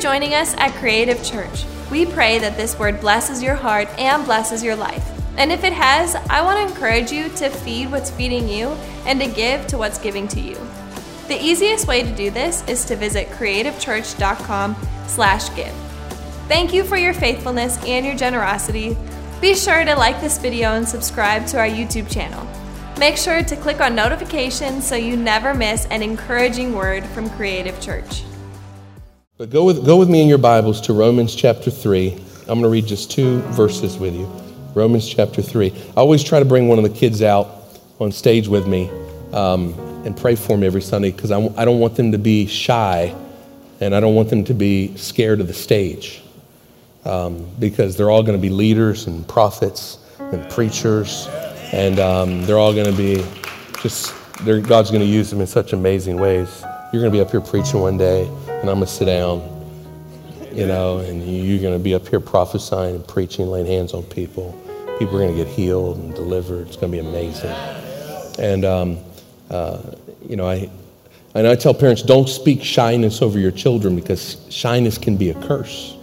Joining us at Creative Church. We pray that this word blesses your heart and blesses your life. And if it has, I want to encourage you to feed what's feeding you and to give to what's giving to you. The easiest way to do this is to visit creativechurch.com/give. Thank you for your faithfulness and your generosity. Be sure to like this video and subscribe to our YouTube channel. Make sure to click on notifications so you never miss an encouraging word from Creative Church. But go with, go with me in your Bibles to Romans chapter 3. I'm going to read just two verses with you. Romans chapter 3. I always try to bring one of the kids out on stage with me um, and pray for me every Sunday because I, I don't want them to be shy and I don't want them to be scared of the stage um, because they're all going to be leaders and prophets and preachers and um, they're all going to be just, God's going to use them in such amazing ways. You're going to be up here preaching one day and I'm going to sit down, you know, and you're going to be up here prophesying and preaching, laying hands on people. People are going to get healed and delivered. It's going to be amazing. And, um, uh, you know, I, and I tell parents, don't speak shyness over your children because shyness can be a curse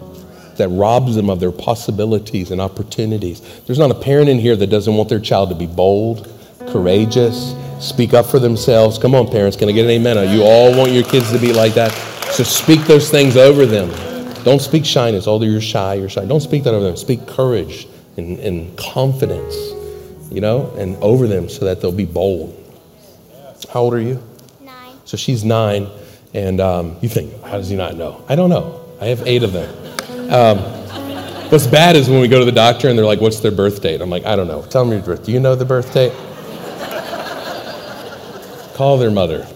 that robs them of their possibilities and opportunities. There's not a parent in here that doesn't want their child to be bold, courageous, speak up for themselves. Come on, parents, can I get an amen? You all want your kids to be like that. So speak those things over them. Don't speak shyness. Although you're shy, you're shy. Don't speak that over them. Speak courage and, and confidence, you know, and over them so that they'll be bold. How old are you? Nine. So she's nine, and um, you think, how does he not know? I don't know. I have eight of them. Um, what's bad is when we go to the doctor and they're like, what's their birth date? I'm like, I don't know. Tell them your birth. Do you know the birth date? Call their mother.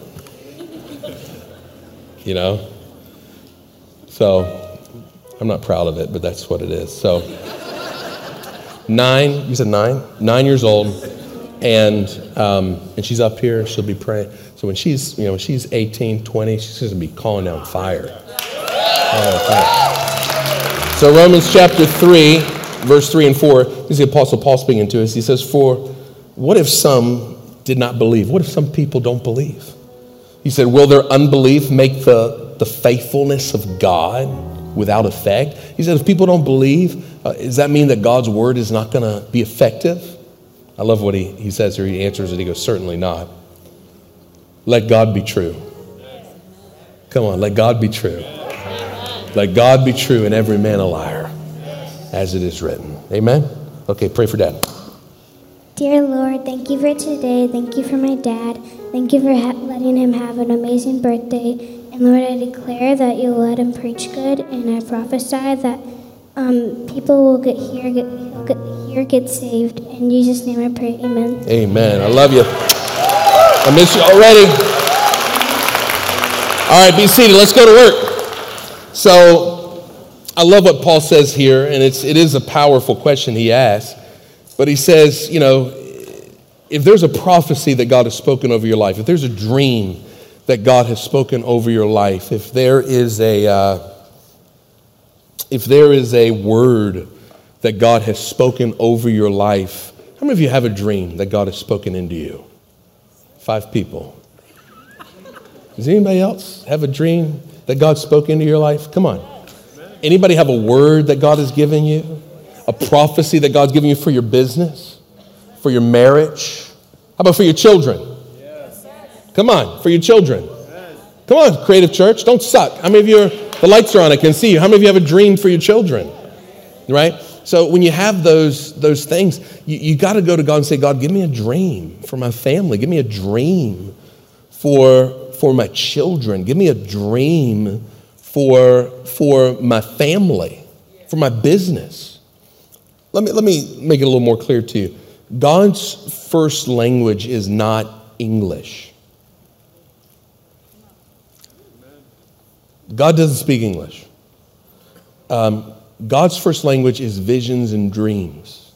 You know? So I'm not proud of it, but that's what it is. So nine, you said nine? Nine years old. And, um, and she's up here, she'll be praying. So when she's, you know, when she's 18, 20, she's going to be calling down fire. Fire. So Romans chapter 3, verse 3 and 4, this is the Apostle Paul speaking to us. He says, For what if some did not believe? What if some people don't believe? He said, Will their unbelief make the, the faithfulness of God without effect? He said, If people don't believe, uh, does that mean that God's word is not going to be effective? I love what he, he says here. He answers it. He goes, Certainly not. Let God be true. Come on, let God be true. Let God be true and every man a liar, as it is written. Amen? Okay, pray for dad. Dear Lord, thank you for today. Thank you for my dad. Thank you for ha- letting him have an amazing birthday. And Lord, I declare that you'll let him preach good, and I prophesy that um, people will get here, get, get here, get saved. In Jesus' name, I pray. Amen. Amen. I love you. I miss you already. All right, be seated. Let's go to work. So, I love what Paul says here, and it's it is a powerful question he asks. But he says, you know, if there's a prophecy that God has spoken over your life, if there's a dream that God has spoken over your life, if there is a, uh, if there is a word that God has spoken over your life, how many of you have a dream that God has spoken into you? Five people. Does anybody else have a dream that God spoke into your life? Come on. Anybody have a word that God has given you? A prophecy that God's giving you for your business? For your marriage? How about for your children? Come on, for your children. Come on, creative church, don't suck. How many of you are, the lights are on, I can see you. How many of you have a dream for your children? Right? So when you have those, those things, you, you got to go to God and say, God, give me a dream for my family. Give me a dream for, for my children. Give me a dream for, for my family, for my business. Let me, let me make it a little more clear to you. God's first language is not English. God doesn't speak English. Um, God's first language is visions and dreams.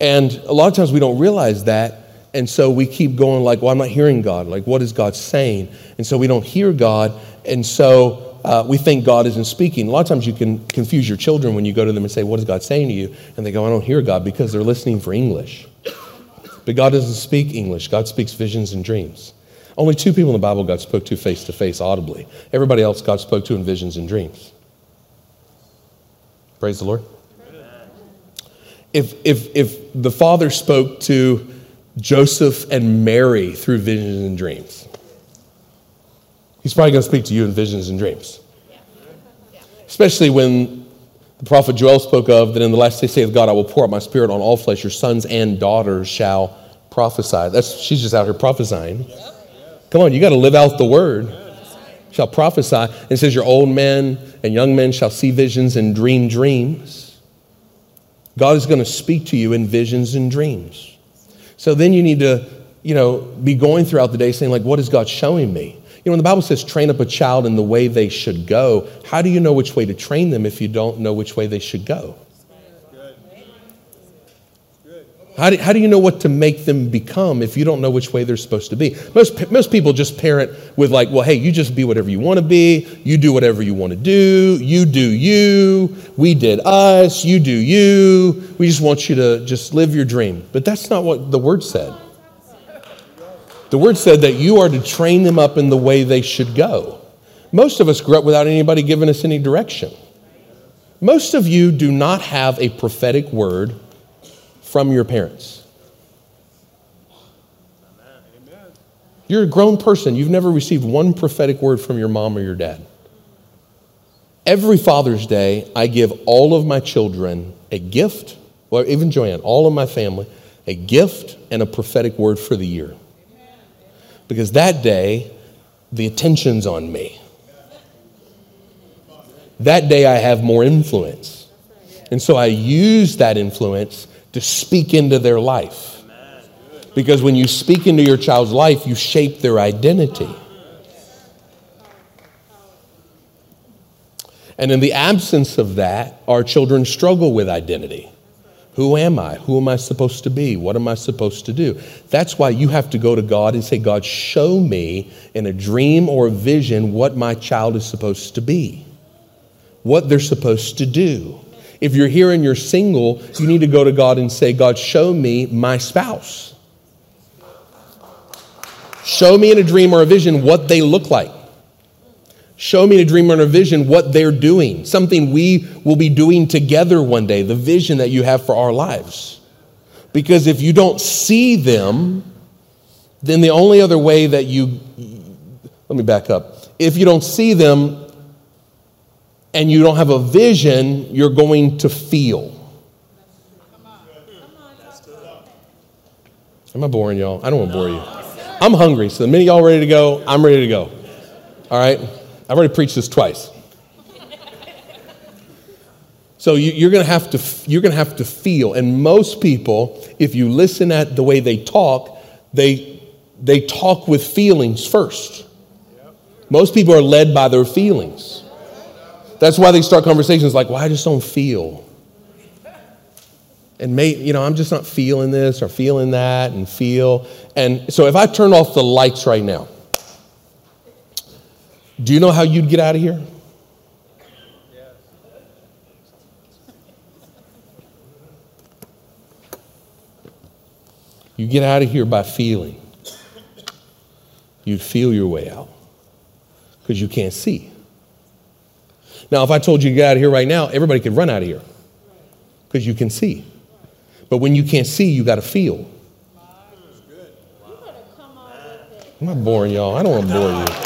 And a lot of times we don't realize that. And so we keep going like, well, I'm not hearing God. Like, what is God saying? And so we don't hear God. And so uh, we think God isn't speaking. A lot of times you can confuse your children when you go to them and say, what is God saying to you? And they go, I don't hear God because they're listening for English. But God doesn't speak English. God speaks visions and dreams. Only two people in the Bible God spoke to face to face audibly. Everybody else God spoke to in visions and dreams. Praise the Lord. If, if, if the Father spoke to Joseph and Mary through visions and dreams, He's probably going to speak to you in visions and dreams. Especially when the prophet Joel spoke of that in the last days, saith God, I will pour out my spirit on all flesh. Your sons and daughters shall prophesy. That's she's just out here prophesying. Come on, you got to live out the word. Shall prophesy. And it says, Your old men and young men shall see visions and dream dreams. God is going to speak to you in visions and dreams. So then you need to, you know, be going throughout the day saying, like, what is God showing me? You know, when the Bible says train up a child in the way they should go, how do you know which way to train them if you don't know which way they should go? How do, how do you know what to make them become if you don't know which way they're supposed to be? Most, most people just parent with, like, well, hey, you just be whatever you want to be. You do whatever you want to do. You do you. We did us. You do you. We just want you to just live your dream. But that's not what the word said. The word said that you are to train them up in the way they should go. Most of us grew up without anybody giving us any direction. Most of you do not have a prophetic word from your parents. You're a grown person. You've never received one prophetic word from your mom or your dad. Every Father's Day, I give all of my children a gift, or even Joanne, all of my family, a gift and a prophetic word for the year. Because that day, the attention's on me. That day, I have more influence. And so I use that influence to speak into their life. Because when you speak into your child's life, you shape their identity. And in the absence of that, our children struggle with identity. Who am I? Who am I supposed to be? What am I supposed to do? That's why you have to go to God and say, God, show me in a dream or a vision what my child is supposed to be, what they're supposed to do. If you're here and you're single, you need to go to God and say, God, show me my spouse. Show me in a dream or a vision what they look like. Show me in a dream or in a vision what they're doing, something we will be doing together one day, the vision that you have for our lives. Because if you don't see them, then the only other way that you, let me back up. If you don't see them, and you don't have a vision, you're going to feel. Am I boring y'all? I don't want to bore you. I'm hungry, so the minute y'all ready to go, I'm ready to go. All right? I've already preached this twice. So you, are going to have to you're going to have to feel. And most people, if you listen at the way they talk, they they talk with feelings first. Most people are led by their feelings. That's why they start conversations like, well, I just don't feel. And may, you know, I'm just not feeling this or feeling that and feel. And so if I turn off the lights right now, do you know how you'd get out of here? You get out of here by feeling. You'd feel your way out because you can't see. Now, if I told you to get out of here right now, everybody could run out of here because you can see. But when you can't see, you got to feel. I'm not boring y'all. I don't want to bore you.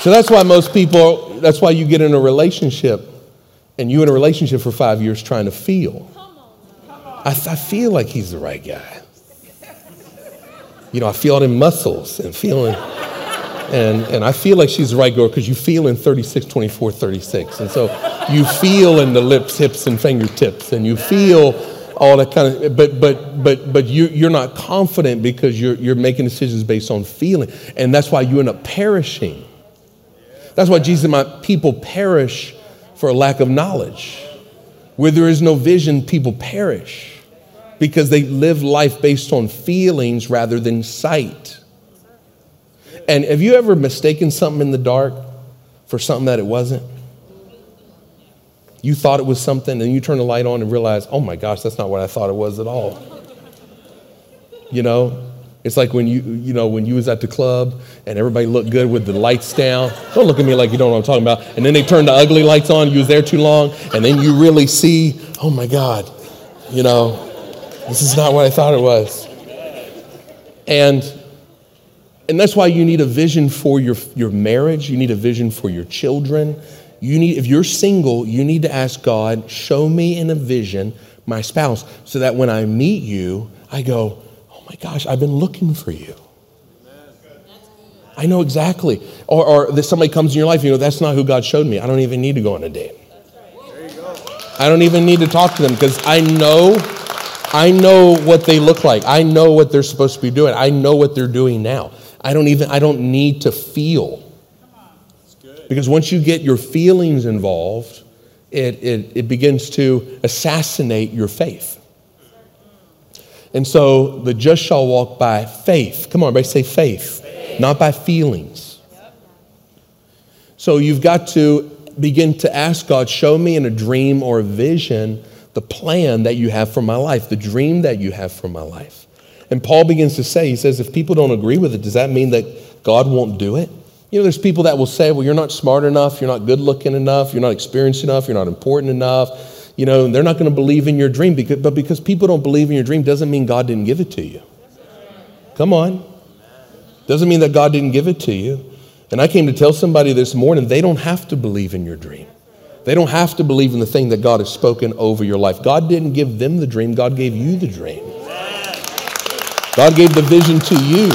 So that's why most people, that's why you get in a relationship and you in a relationship for five years trying to feel. I, I feel like he's the right guy. You know, I feel it in muscles and feeling. And, and I feel like she's the right girl because you feel in 36, 24, 36. And so you feel in the lips, hips, and fingertips, and you feel all that kind of, but, but, but, but you, you're not confident because you're, you're making decisions based on feeling. And that's why you end up perishing. That's why Jesus said, My people perish for a lack of knowledge. Where there is no vision, people perish because they live life based on feelings rather than sight. And have you ever mistaken something in the dark for something that it wasn't? You thought it was something, and you turn the light on and realize, oh my gosh, that's not what I thought it was at all. You know? It's like when you, you know, when you was at the club and everybody looked good with the lights down. Don't look at me like you don't know what I'm talking about. And then they turn the ugly lights on. You was there too long, and then you really see, oh my God, you know, this is not what I thought it was. And and that's why you need a vision for your, your marriage. You need a vision for your children. You need, if you're single, you need to ask God, show me in a vision my spouse, so that when I meet you, I go, my gosh, I've been looking for you. I know exactly. Or, or that somebody comes in your life, you know, that's not who God showed me. I don't even need to go on a date. I don't even need to talk to them because I know, I know what they look like. I know what they're supposed to be doing. I know what they're doing now. I don't even, I don't need to feel. Because once you get your feelings involved, it, it, it begins to assassinate your faith. And so the just shall walk by faith. Come on, everybody say faith, faith. not by feelings. So you've got to begin to ask God, show me in a dream or a vision the plan that you have for my life, the dream that you have for my life. And Paul begins to say, he says, if people don't agree with it, does that mean that God won't do it? You know, there's people that will say, well, you're not smart enough, you're not good looking enough, you're not experienced enough, you're not important enough. You know, they're not going to believe in your dream. Because, but because people don't believe in your dream doesn't mean God didn't give it to you. Come on. Doesn't mean that God didn't give it to you. And I came to tell somebody this morning, they don't have to believe in your dream. They don't have to believe in the thing that God has spoken over your life. God didn't give them the dream, God gave you the dream. God gave the vision to you.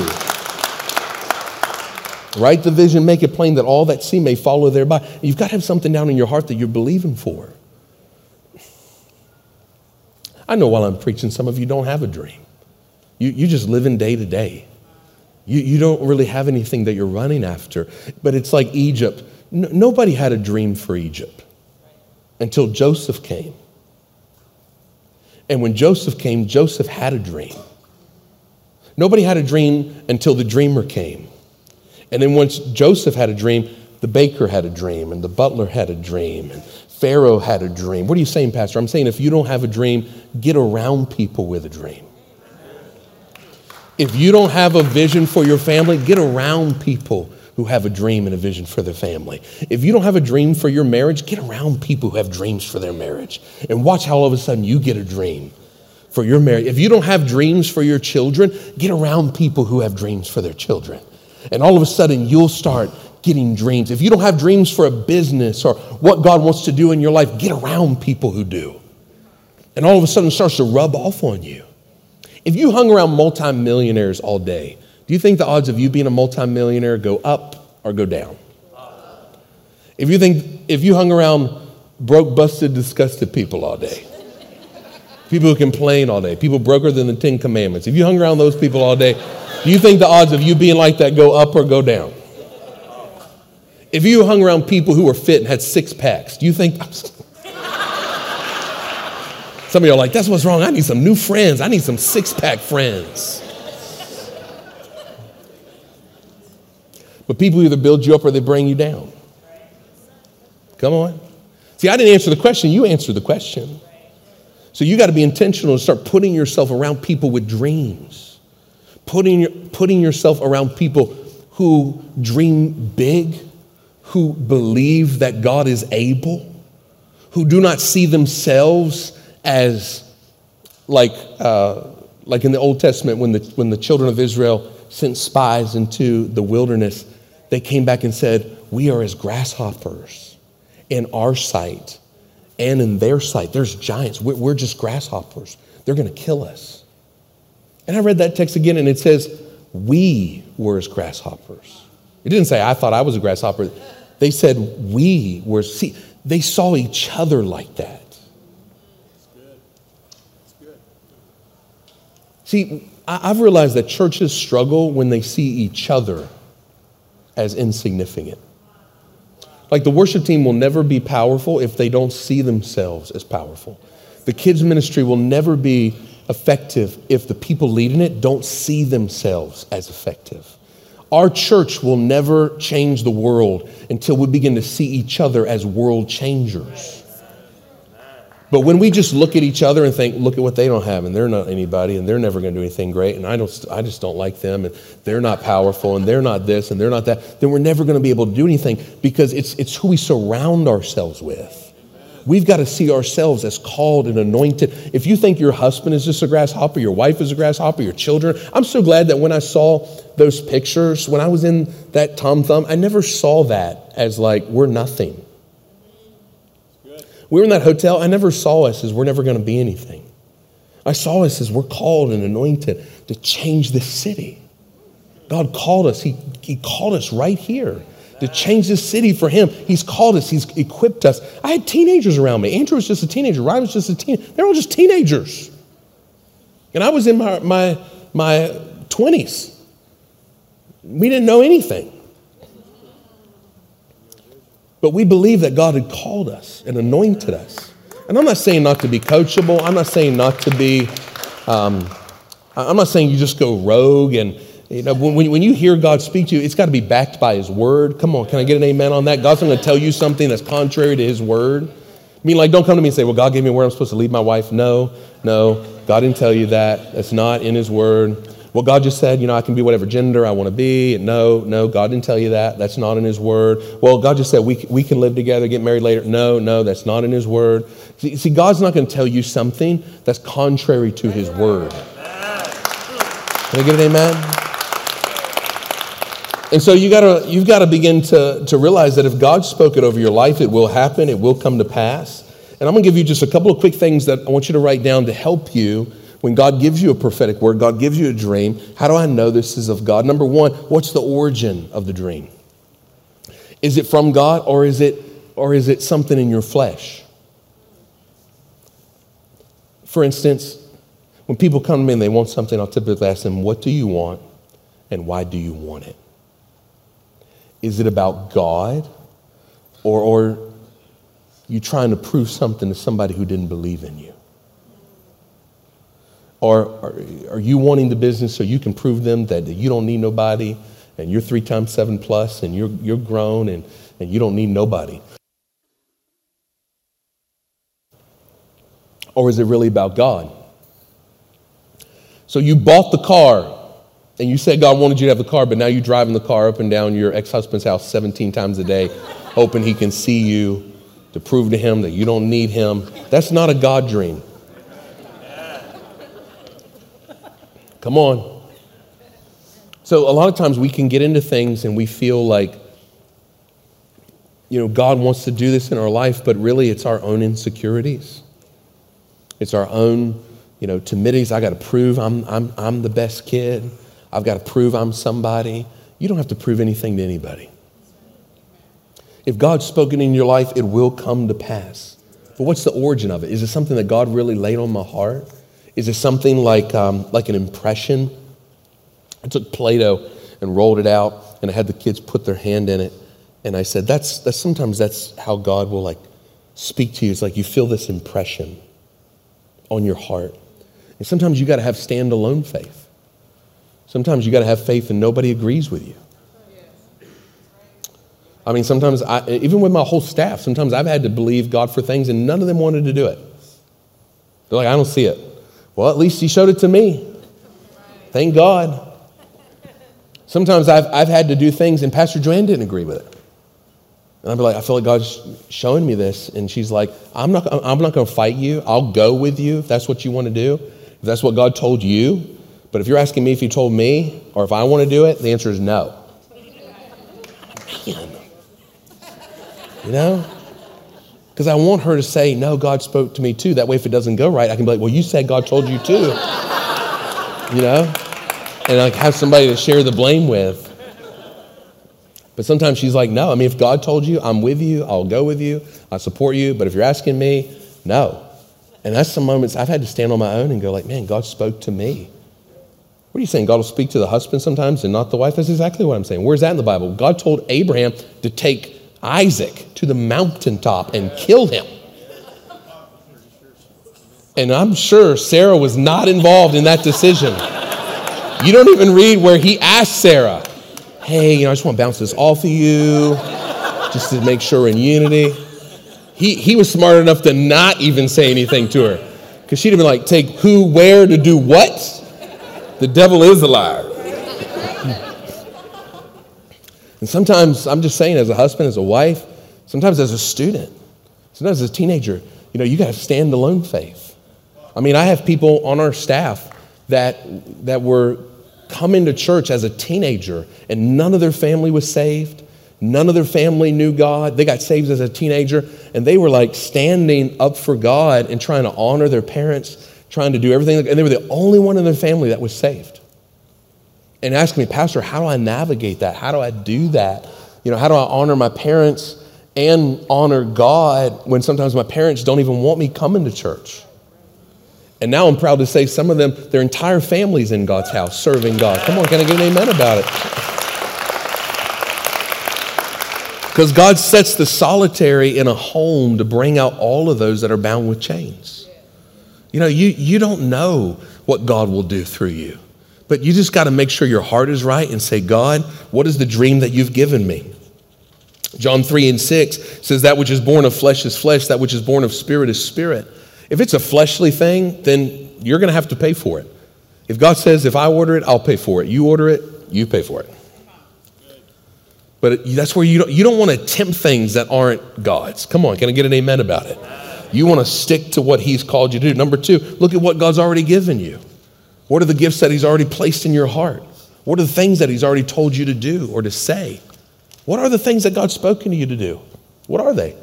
Write the vision, make it plain that all that see may follow thereby. You've got to have something down in your heart that you're believing for. I know while I'm preaching, some of you don't have a dream. You, you just live in day to day. You, you don't really have anything that you're running after. But it's like Egypt. No, nobody had a dream for Egypt until Joseph came. And when Joseph came, Joseph had a dream. Nobody had a dream until the dreamer came. And then once Joseph had a dream, the baker had a dream, and the butler had a dream, and Pharaoh had a dream. What are you saying, Pastor? I'm saying if you don't have a dream, get around people with a dream. If you don't have a vision for your family, get around people who have a dream and a vision for their family. If you don't have a dream for your marriage, get around people who have dreams for their marriage. And watch how all of a sudden you get a dream for your marriage. If you don't have dreams for your children, get around people who have dreams for their children. And all of a sudden, you'll start getting dreams. If you don't have dreams for a business or what God wants to do in your life, get around people who do. And all of a sudden, it starts to rub off on you. If you hung around multimillionaires all day, do you think the odds of you being a multimillionaire go up or go down? If you think if you hung around broke, busted, disgusted people all day, People who complain all day, people broker than the Ten Commandments. If you hung around those people all day, do you think the odds of you being like that go up or go down? If you hung around people who were fit and had six packs, do you think. Some of you are like, that's what's wrong. I need some new friends. I need some six pack friends. But people either build you up or they bring you down. Come on. See, I didn't answer the question. You answered the question. So you got to be intentional and start putting yourself around people with dreams, putting, putting yourself around people who dream big, who believe that God is able, who do not see themselves as like, uh, like in the Old Testament when the, when the children of Israel sent spies into the wilderness, they came back and said, We are as grasshoppers in our sight and in their sight. There's giants. We're, we're just grasshoppers. They're going to kill us. And I read that text again, and it says, We were as grasshoppers. It didn't say, I thought I was a grasshopper. They said, We were. See, they saw each other like that. See, I've realized that churches struggle when they see each other as insignificant. Like the worship team will never be powerful if they don't see themselves as powerful. The kids' ministry will never be effective if the people leading it don't see themselves as effective. Our church will never change the world until we begin to see each other as world changers. But when we just look at each other and think, look at what they don't have, and they're not anybody, and they're never going to do anything great, and I, don't, I just don't like them, and they're not powerful, and they're not this, and they're not that, then we're never going to be able to do anything because it's, it's who we surround ourselves with. We've got to see ourselves as called and anointed. If you think your husband is just a grasshopper, your wife is a grasshopper, your children, I'm so glad that when I saw those pictures, when I was in that Tom Thumb, I never saw that as like, we're nothing. We were in that hotel, I never saw us as we're never going to be anything. I saw us as we're called and anointed to change this city. God called us, He, he called us right here to change this city for him. He's called us, he's equipped us. I had teenagers around me. Andrew was just a teenager, Ryan was just a teen. They're all just teenagers. And I was in my, my, my 20s. We didn't know anything. But we believe that God had called us and anointed us. And I'm not saying not to be coachable. I'm not saying not to be, um, I'm not saying you just go rogue and, you know, when, when you hear God speak to you, it's got to be backed by His Word. Come on, can I get an amen on that? God's not going to tell you something that's contrary to His Word. I mean, like, don't come to me and say, well, God gave me where I'm supposed to leave my wife. No, no, God didn't tell you that. That's not in His Word. Well, God just said, you know, I can be whatever gender I want to be. No, no, God didn't tell you that. That's not in His Word. Well, God just said we, we can live together, get married later. No, no, that's not in His Word. See, see God's not going to tell you something that's contrary to His Word. Can I get an amen? And so you gotta, you've got to begin to, realize that if God spoke it over your life, it will happen, it will come to pass. And I'm going to give you just a couple of quick things that I want you to write down to help you when God gives you a prophetic word, God gives you a dream. How do I know this is of God? Number one, what's the origin of the dream? Is it from God or is it, or is it something in your flesh? For instance, when people come to me and they want something, I'll typically ask them, What do you want and why do you want it? Is it about God? Or, or you trying to prove something to somebody who didn't believe in you? Or are, are you wanting the business so you can prove them that you don't need nobody and you're three times seven plus and you're, you're grown and, and you don't need nobody? Or is it really about God? So you bought the car and you said God wanted you to have the car, but now you're driving the car up and down your ex husband's house 17 times a day, hoping he can see you to prove to him that you don't need him. That's not a God dream. Come on. So, a lot of times we can get into things and we feel like, you know, God wants to do this in our life, but really it's our own insecurities. It's our own, you know, timidities. I got to prove I'm, I'm, I'm the best kid. I've got to prove I'm somebody. You don't have to prove anything to anybody. If God's spoken in your life, it will come to pass. But what's the origin of it? Is it something that God really laid on my heart? Is it something like, um, like an impression? I took Play Doh and rolled it out, and I had the kids put their hand in it. And I said, that's, that's sometimes that's how God will like speak to you. It's like you feel this impression on your heart. And sometimes you got to have standalone faith. Sometimes you got to have faith and nobody agrees with you. I mean, sometimes, I, even with my whole staff, sometimes I've had to believe God for things and none of them wanted to do it. They're like, I don't see it. Well, at least He showed it to me. Thank God. Sometimes I've, I've had to do things and Pastor Joanne didn't agree with it. And I'd be like, I feel like God's showing me this. And she's like, I'm not, I'm not going to fight you. I'll go with you if that's what you want to do. If that's what God told you, but if you're asking me if he told me or if I want to do it, the answer is no. Man. You know? Because I want her to say, no, God spoke to me too. That way, if it doesn't go right, I can be like, well, you said God told you too. you know? And like have somebody to share the blame with. But sometimes she's like, no. I mean, if God told you, I'm with you, I'll go with you, I support you. But if you're asking me, no. And that's some moments I've had to stand on my own and go, like, man, God spoke to me. What are you saying? God will speak to the husband sometimes and not the wife? That's exactly what I'm saying. Where's that in the Bible? God told Abraham to take Isaac to the mountaintop and kill him. And I'm sure Sarah was not involved in that decision. You don't even read where he asked Sarah, hey, you know, I just want to bounce this off of you just to make sure we're in unity. He, he was smart enough to not even say anything to her. Because she'd have been like, take who, where to do what? The devil is a liar. and sometimes, I'm just saying, as a husband, as a wife, sometimes as a student, sometimes as a teenager, you know, you got to stand alone faith. I mean, I have people on our staff that, that were coming to church as a teenager and none of their family was saved. None of their family knew God. They got saved as a teenager and they were like standing up for God and trying to honor their parents, trying to do everything. And they were the only one in their family that was saved. And asking me, Pastor, how do I navigate that? How do I do that? You know, how do I honor my parents and honor God when sometimes my parents don't even want me coming to church? And now I'm proud to say some of them, their entire families in God's house serving God. Come on, can I get an amen about it? Because God sets the solitary in a home to bring out all of those that are bound with chains. You know, you, you don't know what God will do through you, but you just got to make sure your heart is right and say, God, what is the dream that you've given me? John 3 and 6 says, That which is born of flesh is flesh, that which is born of spirit is spirit. If it's a fleshly thing, then you're going to have to pay for it. If God says, if I order it, I'll pay for it. You order it, you pay for it. But that's where you don't, you don't want to tempt things that aren't God's. Come on, can I get an amen about it? You want to stick to what He's called you to do. Number two, look at what God's already given you. What are the gifts that He's already placed in your heart? What are the things that He's already told you to do or to say? What are the things that God's spoken to you to do? What are they?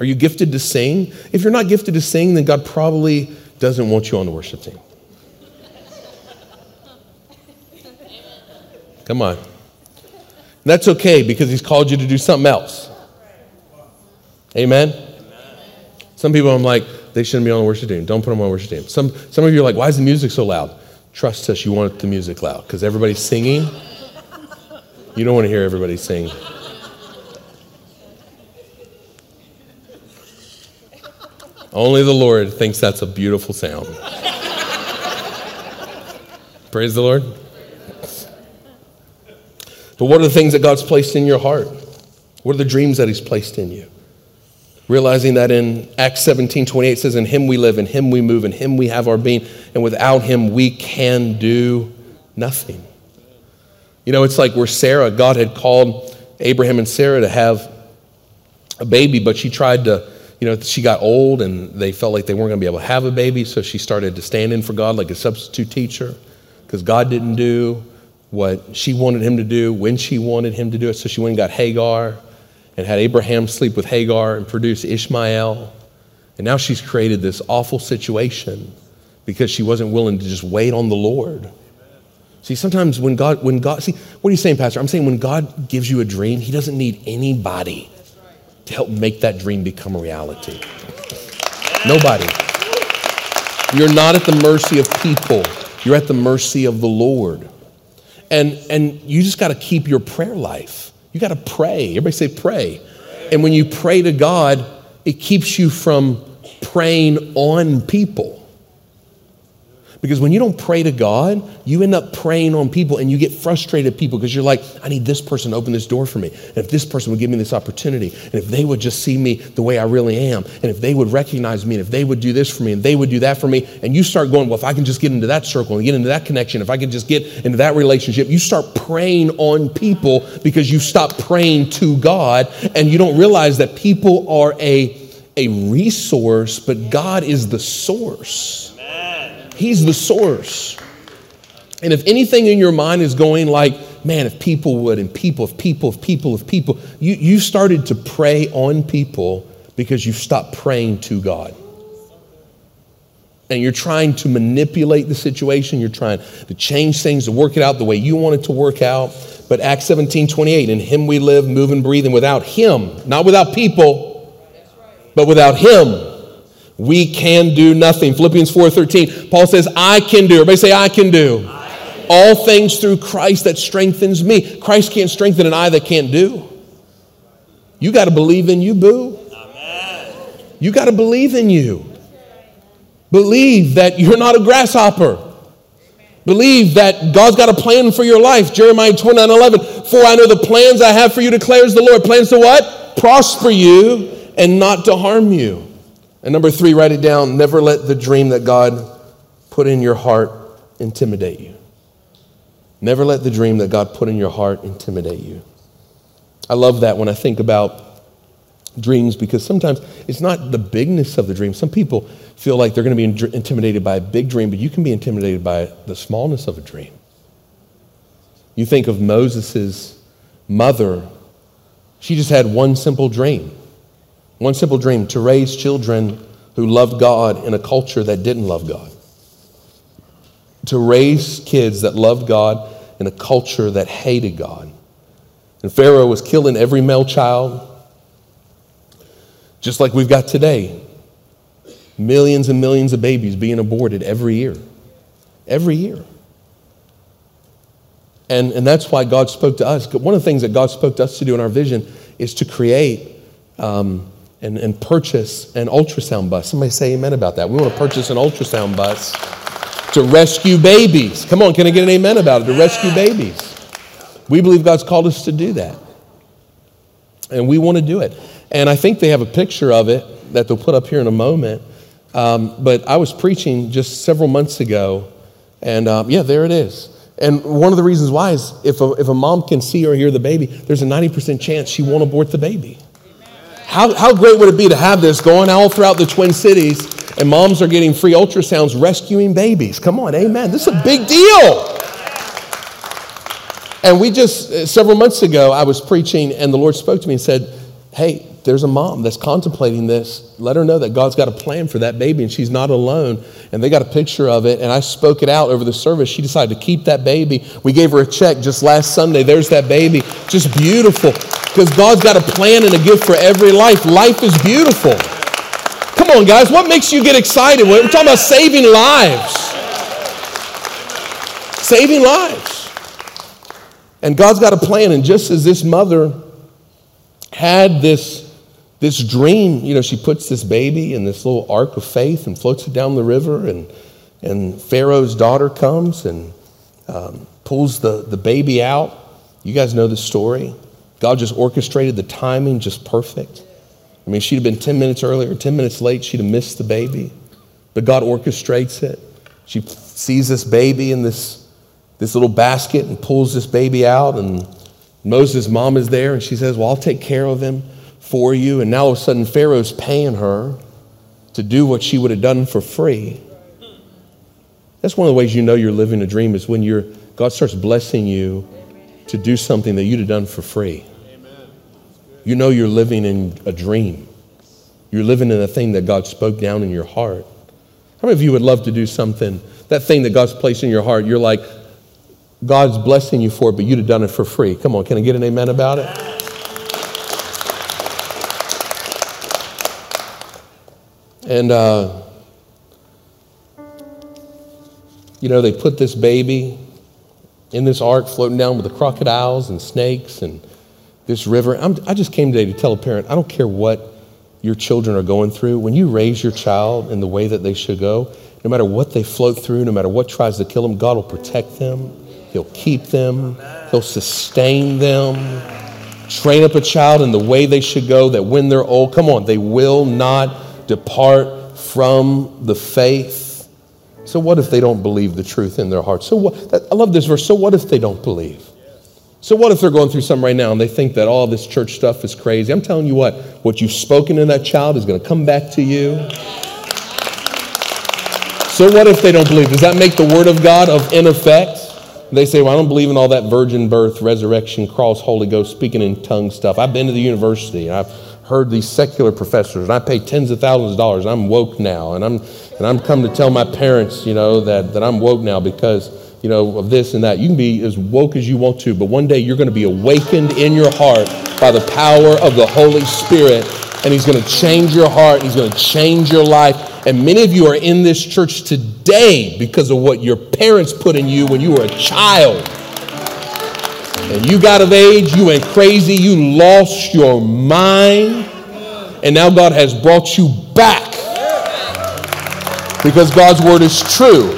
Are you gifted to sing? If you're not gifted to sing, then God probably doesn't want you on the worship team. Come on. That's okay because He's called you to do something else. Amen? Some people I'm like, they shouldn't be on the worship team. Don't put them on the worship team. Some, some of you are like, why is the music so loud? Trust us, you want the music loud because everybody's singing. You don't want to hear everybody sing. Only the Lord thinks that's a beautiful sound. Praise the Lord. But what are the things that God's placed in your heart? What are the dreams that He's placed in you? Realizing that in Acts 17 28 says, In Him we live, in Him we move, in Him we have our being, and without Him we can do nothing. You know, it's like where Sarah, God had called Abraham and Sarah to have a baby, but she tried to you know, she got old and they felt like they weren't going to be able to have a baby, so she started to stand in for God like a substitute teacher because God didn't do what she wanted him to do when she wanted him to do it. So she went and got Hagar and had Abraham sleep with Hagar and produce Ishmael. And now she's created this awful situation because she wasn't willing to just wait on the Lord. See, sometimes when God, when God, see, what are you saying, Pastor? I'm saying when God gives you a dream, He doesn't need anybody to help make that dream become a reality. Nobody. You're not at the mercy of people, you're at the mercy of the Lord. And, and you just got to keep your prayer life. You got to pray. Everybody say pray. And when you pray to God, it keeps you from praying on people. Because when you don't pray to God, you end up praying on people and you get frustrated people because you're like, I need this person to open this door for me. And if this person would give me this opportunity, and if they would just see me the way I really am, and if they would recognize me, and if they would do this for me, and they would do that for me, and you start going, well, if I can just get into that circle and get into that connection, if I can just get into that relationship, you start praying on people because you stop praying to God and you don't realize that people are a, a resource, but God is the source. He's the source. And if anything in your mind is going like, man, if people would, and people, if people, if people, if people, you, you started to pray on people because you stopped praying to God. And you're trying to manipulate the situation, you're trying to change things, to work it out the way you want it to work out. But Acts 17 28, in Him we live, move, and breathe, and without Him, not without people, but without Him, we can do nothing. Philippians 4:13. Paul says, "I can do." Everybody say, "I can do." I can. All things through Christ that strengthens me. Christ can't strengthen an eye that can't do. You got to believe in you, boo. Amen. You got to believe in you. Believe that you're not a grasshopper. Believe that God's got a plan for your life. Jeremiah 29 11. For I know the plans I have for you, declares the Lord. Plans to what? Prosper you and not to harm you. And number three, write it down. Never let the dream that God put in your heart intimidate you. Never let the dream that God put in your heart intimidate you. I love that when I think about dreams because sometimes it's not the bigness of the dream. Some people feel like they're going to be intimidated by a big dream, but you can be intimidated by the smallness of a dream. You think of Moses' mother, she just had one simple dream. One simple dream to raise children who loved God in a culture that didn't love God. To raise kids that loved God in a culture that hated God. And Pharaoh was killing every male child, just like we've got today. Millions and millions of babies being aborted every year. Every year. And, and that's why God spoke to us. One of the things that God spoke to us to do in our vision is to create um, and, and purchase an ultrasound bus. Somebody say amen about that. We want to purchase an ultrasound bus to rescue babies. Come on, can I get an amen about it? To rescue babies. We believe God's called us to do that. And we want to do it. And I think they have a picture of it that they'll put up here in a moment. Um, but I was preaching just several months ago, and um, yeah, there it is. And one of the reasons why is if a, if a mom can see or hear the baby, there's a 90% chance she won't abort the baby. How, how great would it be to have this going all throughout the Twin Cities and moms are getting free ultrasounds rescuing babies? Come on, amen. This is a big deal. And we just, uh, several months ago, I was preaching and the Lord spoke to me and said, Hey, there's a mom that's contemplating this. Let her know that God's got a plan for that baby and she's not alone. And they got a picture of it. And I spoke it out over the service. She decided to keep that baby. We gave her a check just last Sunday. There's that baby. Just beautiful. Because God's got a plan and a gift for every life. Life is beautiful. Come on, guys. What makes you get excited? We're talking about saving lives. Saving lives. And God's got a plan. And just as this mother had this this dream, you know, she puts this baby in this little ark of faith and floats it down the river, and, and Pharaoh's daughter comes and um, pulls the, the baby out. You guys know the story. God just orchestrated the timing just perfect. I mean, she'd have been 10 minutes earlier, 10 minutes late, she'd have missed the baby. But God orchestrates it. She sees this baby in this, this little basket and pulls this baby out, and Moses' mom is there, and she says, Well, I'll take care of him for you. And now all of a sudden, Pharaoh's paying her to do what she would have done for free. That's one of the ways you know you're living a dream is when you're, God starts blessing you to do something that you'd have done for free. You know you're living in a dream. You're living in a thing that God spoke down in your heart. How many of you would love to do something, that thing that God's placed in your heart, you're like, God's blessing you for it, but you'd have done it for free? Come on, can I get an amen about it? And, uh, you know, they put this baby in this ark floating down with the crocodiles and snakes and this river. I'm, i just came today to tell a parent I don't care what your children are going through. When you raise your child in the way that they should go, no matter what they float through, no matter what tries to kill them, God will protect them. He'll keep them. He'll sustain them. Train up a child in the way they should go, that when they're old, come on, they will not depart from the faith. So, what if they don't believe the truth in their heart? So, what, I love this verse. So, what if they don't believe? So, what if they're going through something right now and they think that all this church stuff is crazy? I'm telling you what, what you've spoken in that child is going to come back to you. So, what if they don't believe? Does that make the word of God of in effect? They say, Well, I don't believe in all that virgin birth, resurrection, cross, Holy Ghost, speaking in tongues stuff. I've been to the university and I've heard these secular professors, and I pay tens of thousands of dollars. I'm woke now, and I'm and I'm come to tell my parents, you know, that that I'm woke now because you know of this and that. You can be as woke as you want to, but one day you're going to be awakened in your heart by the power of the Holy Spirit, and He's going to change your heart. He's going to change your life. And many of you are in this church today because of what your parents put in you when you were a child and you got of age, you went crazy, you lost your mind, and now God has brought you back because God's word is true.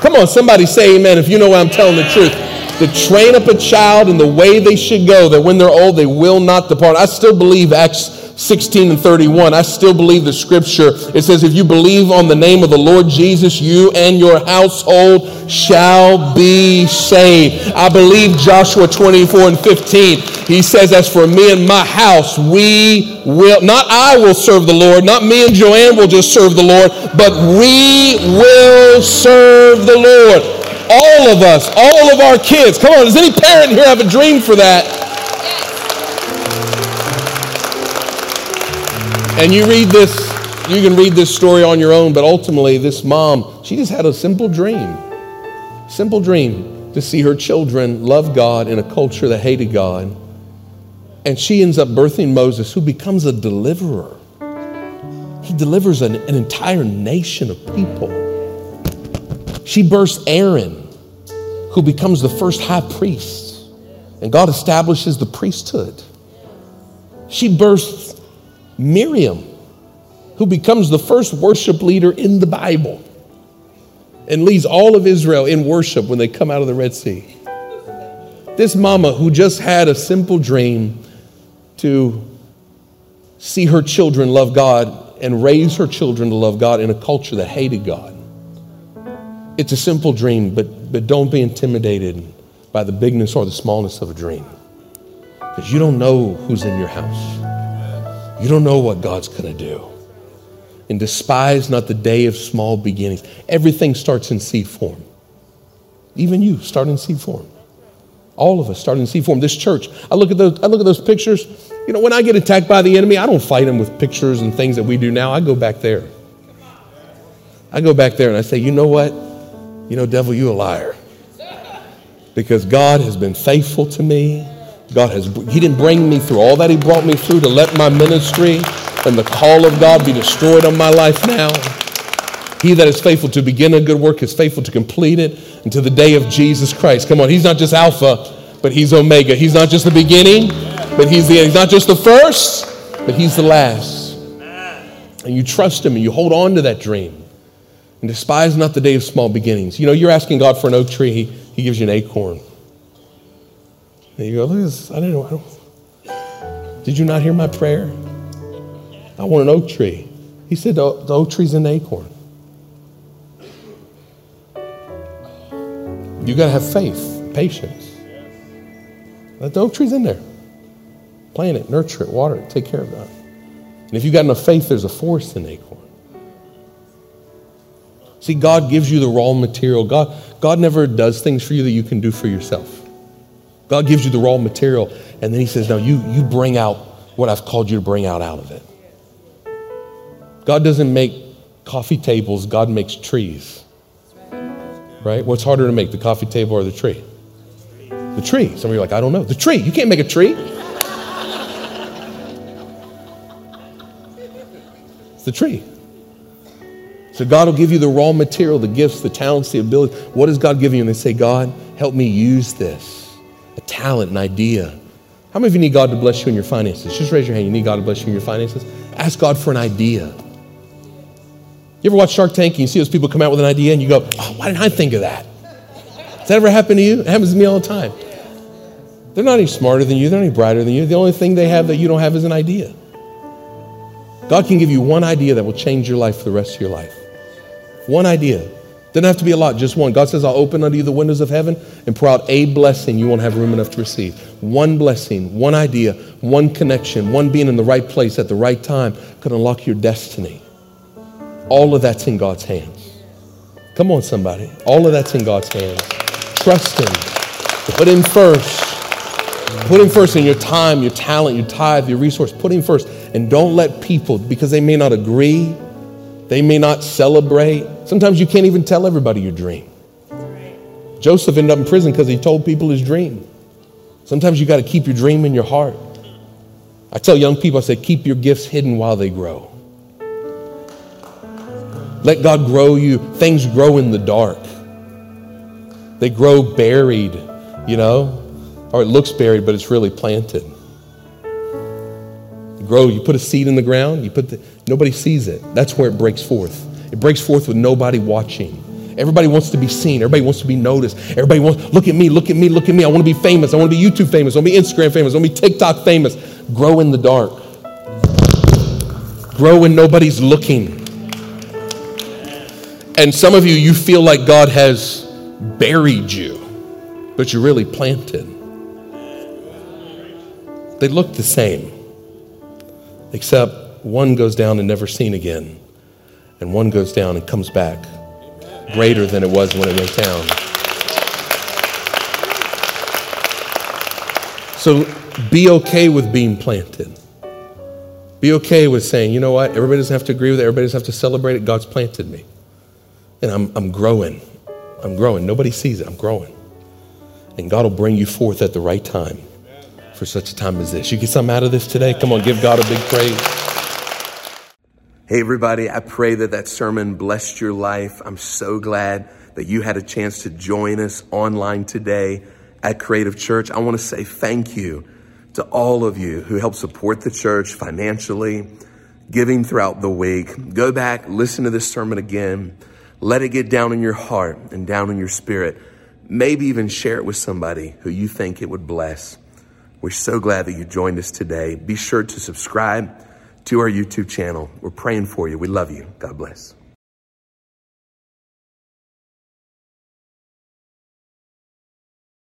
Come on, somebody say amen if you know I'm telling the truth. to train up a child in the way they should go, that when they're old, they will not depart. I still believe Acts 16 and 31. I still believe the scripture. It says, If you believe on the name of the Lord Jesus, you and your household shall be saved. I believe Joshua 24 and 15. He says, As for me and my house, we will, not I will serve the Lord, not me and Joanne will just serve the Lord, but we will serve the Lord. All of us, all of our kids. Come on, does any parent here have a dream for that? And you read this, you can read this story on your own, but ultimately, this mom, she just had a simple dream. Simple dream to see her children love God in a culture that hated God. And she ends up birthing Moses, who becomes a deliverer. He delivers an, an entire nation of people. She births Aaron, who becomes the first high priest. And God establishes the priesthood. She births Miriam, who becomes the first worship leader in the Bible and leads all of Israel in worship when they come out of the Red Sea. This mama who just had a simple dream to see her children love God and raise her children to love God in a culture that hated God. It's a simple dream, but, but don't be intimidated by the bigness or the smallness of a dream because you don't know who's in your house. You don't know what God's going to do. And despise not the day of small beginnings. Everything starts in seed form. Even you start in seed form. All of us start in seed form. This church, I look at those, I look at those pictures. You know, when I get attacked by the enemy, I don't fight him with pictures and things that we do now. I go back there. I go back there and I say, you know what? You know, devil, you a liar. Because God has been faithful to me. God has, He didn't bring me through all that He brought me through to let my ministry and the call of God be destroyed on my life now. He that is faithful to begin a good work is faithful to complete it until the day of Jesus Christ. Come on, He's not just Alpha, but He's Omega. He's not just the beginning, but He's the end. He's not just the first, but He's the last. And you trust Him and you hold on to that dream. And despise not the day of small beginnings. You know, you're asking God for an oak tree, He, he gives you an acorn. And you go, look at this. I didn't know. I Did you not hear my prayer? I want an oak tree. He said, the, the oak tree's an acorn. You got to have faith, patience. Let the oak tree's in there. Plant it, nurture it, water it, take care of that. And if you got enough faith, there's a forest in acorn. See, God gives you the raw material. God, God never does things for you that you can do for yourself. God gives you the raw material, and then He says, Now you, you bring out what I've called you to bring out out of it. God doesn't make coffee tables, God makes trees. Right? What's harder to make, the coffee table or the tree? The tree. Some of you are like, I don't know. The tree. You can't make a tree. It's the tree. So God will give you the raw material, the gifts, the talents, the ability. What does God give you? And they say, God, help me use this talent, an idea. How many of you need God to bless you in your finances? Just raise your hand. You need God to bless you in your finances? Ask God for an idea. You ever watch Shark Tank and you see those people come out with an idea and you go, oh, why didn't I think of that? Does that ever happen to you? It happens to me all the time. They're not any smarter than you, they're not any brighter than you. The only thing they have that you don't have is an idea. God can give you one idea that will change your life for the rest of your life. One idea. Doesn't have to be a lot, just one. God says, I'll open unto you the windows of heaven and pour out a blessing you won't have room enough to receive. One blessing, one idea, one connection, one being in the right place at the right time could unlock your destiny. All of that's in God's hands. Come on, somebody. All of that's in God's hands. Trust Him. Put Him first. Put Him first in your time, your talent, your tithe, your resource. Put Him first. And don't let people, because they may not agree, they may not celebrate. Sometimes you can't even tell everybody your dream. Joseph ended up in prison because he told people his dream. Sometimes you got to keep your dream in your heart. I tell young people, I say, keep your gifts hidden while they grow. Let God grow you. Things grow in the dark. They grow buried, you know, or it looks buried, but it's really planted grow. You put a seed in the ground, you put the, nobody sees it. That's where it breaks forth. It breaks forth with nobody watching. Everybody wants to be seen. Everybody wants to be noticed. Everybody wants, look at me, look at me, look at me. I want to be famous. I want to be YouTube famous. I want to be Instagram famous. I want to be TikTok famous. Grow in the dark. Grow when nobody's looking. And some of you, you feel like God has buried you, but you're really planted. They look the same, except one goes down and never seen again, and one goes down and comes back greater than it was when it went down. So be okay with being planted. Be okay with saying, you know what, everybody doesn't have to agree with it, everybody doesn't have to celebrate it. God's planted me. And I'm, I'm growing. I'm growing. Nobody sees it. I'm growing. And God will bring you forth at the right time for such a time as this. You get something out of this today? Come on, give God a big praise. Hey, everybody, I pray that that sermon blessed your life. I'm so glad that you had a chance to join us online today at Creative Church. I want to say thank you to all of you who help support the church financially, giving throughout the week. Go back, listen to this sermon again. Let it get down in your heart and down in your spirit. Maybe even share it with somebody who you think it would bless. We're so glad that you joined us today. Be sure to subscribe to our YouTube channel. We're praying for you. We love you. God bless.